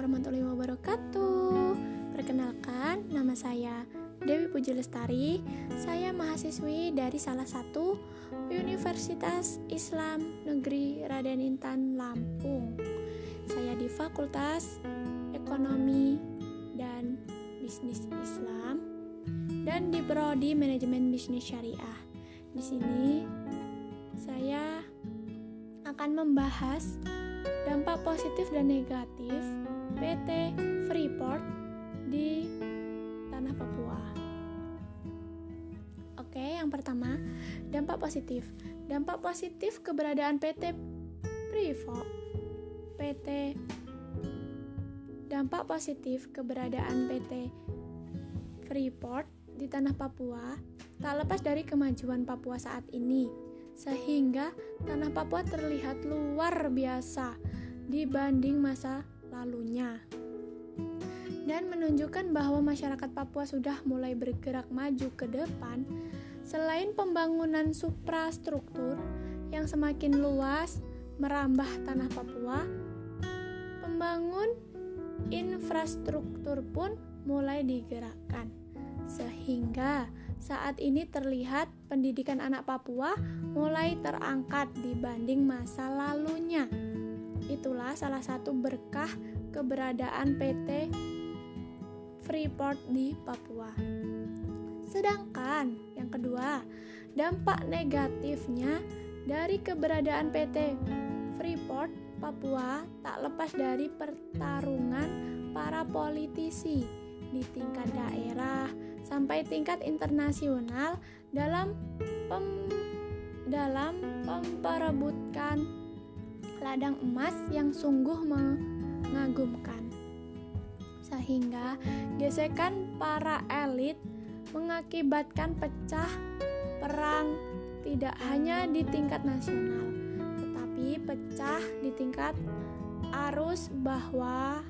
warahmatullahi wabarakatuh. Perkenalkan, nama saya Dewi Puji Lestari. Saya mahasiswi dari salah satu Universitas Islam Negeri Raden Intan Lampung. Saya di Fakultas Ekonomi dan Bisnis Islam dan di prodi Manajemen Bisnis Syariah. Di sini saya akan membahas dampak positif dan negatif PT Freeport di tanah Papua. Oke, yang pertama, dampak positif. Dampak positif keberadaan PT Freeport PT Dampak positif keberadaan PT Freeport di tanah Papua tak lepas dari kemajuan Papua saat ini, sehingga tanah Papua terlihat luar biasa dibanding masa lalunya dan menunjukkan bahwa masyarakat Papua sudah mulai bergerak maju ke depan selain pembangunan suprastruktur yang semakin luas merambah tanah Papua pembangun infrastruktur pun mulai digerakkan sehingga saat ini terlihat pendidikan anak Papua mulai terangkat dibanding masa lalunya. Itulah salah satu berkah keberadaan PT Freeport di Papua. Sedangkan yang kedua, dampak negatifnya dari keberadaan PT Freeport Papua tak lepas dari pertarungan para politisi di tingkat daerah sampai tingkat internasional dalam pem, dalam memperebutkan ladang emas yang sungguh mengagumkan. Sehingga gesekan para elit mengakibatkan pecah perang tidak hanya di tingkat nasional, tetapi pecah di tingkat arus bawah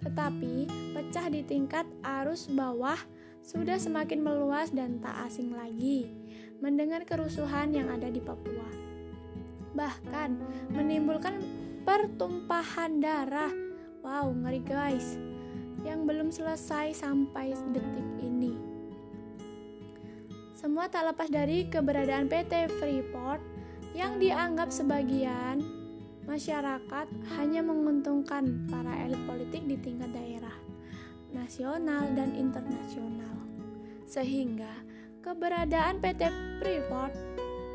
tetapi pecah di tingkat arus bawah sudah semakin meluas dan tak asing lagi mendengar kerusuhan yang ada di Papua bahkan menimbulkan pertumpahan darah. Wow, ngeri guys. Yang belum selesai sampai detik ini. Semua tak lepas dari keberadaan PT Freeport yang dianggap sebagian masyarakat hanya menguntungkan para elit politik di tingkat daerah, nasional, dan internasional. Sehingga keberadaan PT Freeport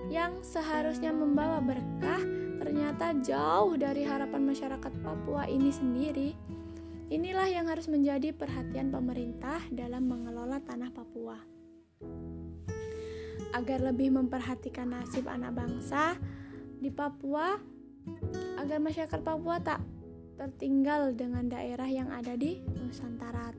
yang seharusnya membawa berkah ternyata jauh dari harapan masyarakat Papua ini sendiri. Inilah yang harus menjadi perhatian pemerintah dalam mengelola tanah Papua. Agar lebih memperhatikan nasib anak bangsa di Papua, agar masyarakat Papua tak tertinggal dengan daerah yang ada di Nusantara.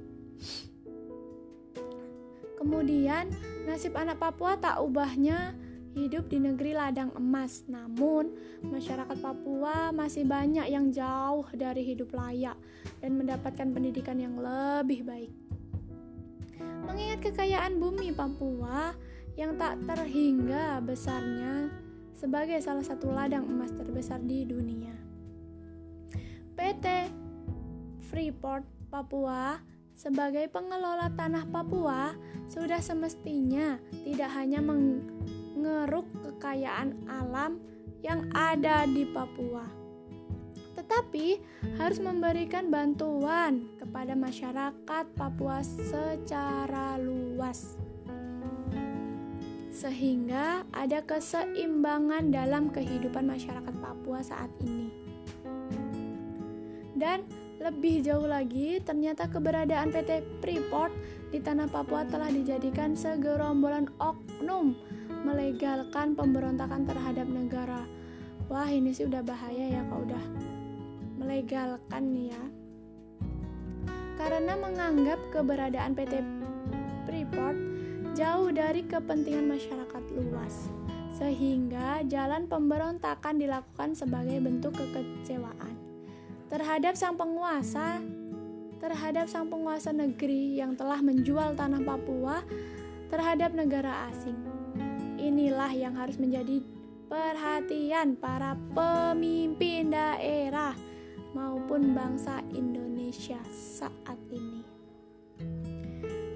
Kemudian, nasib anak Papua tak ubahnya hidup di negeri ladang emas. Namun, masyarakat Papua masih banyak yang jauh dari hidup layak dan mendapatkan pendidikan yang lebih baik. Mengingat kekayaan bumi Papua yang tak terhingga besarnya sebagai salah satu ladang emas terbesar di dunia. PT Freeport Papua sebagai pengelola tanah Papua sudah semestinya tidak hanya meng mengeruk kekayaan alam yang ada di Papua. Tetapi harus memberikan bantuan kepada masyarakat Papua secara luas. Sehingga ada keseimbangan dalam kehidupan masyarakat Papua saat ini. Dan lebih jauh lagi, ternyata keberadaan PT Freeport di tanah Papua telah dijadikan segerombolan oknum melegalkan pemberontakan terhadap negara. Wah, ini sih udah bahaya ya kalau udah melegalkan nih ya. Karena menganggap keberadaan PT Freeport jauh dari kepentingan masyarakat luas, sehingga jalan pemberontakan dilakukan sebagai bentuk kekecewaan terhadap sang penguasa terhadap sang penguasa negeri yang telah menjual tanah Papua terhadap negara asing. Inilah yang harus menjadi perhatian para pemimpin daerah maupun bangsa Indonesia saat ini.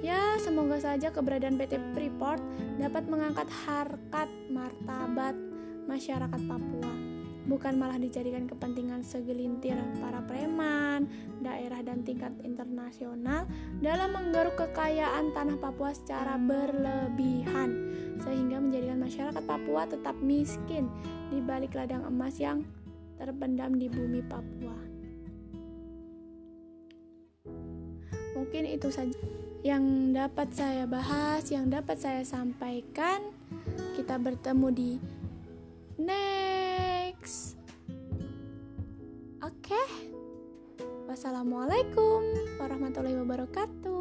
Ya, semoga saja keberadaan PT Freeport dapat mengangkat harkat martabat masyarakat Papua, bukan malah dijadikan kepentingan segelintir para preman, daerah dan tingkat internasional dalam menggaruk kekayaan tanah Papua secara berlebihan menjadikan masyarakat Papua tetap miskin di balik ladang emas yang terpendam di bumi Papua. Mungkin itu saja yang dapat saya bahas, yang dapat saya sampaikan. Kita bertemu di next. Oke. Okay. Wassalamualaikum warahmatullahi wabarakatuh.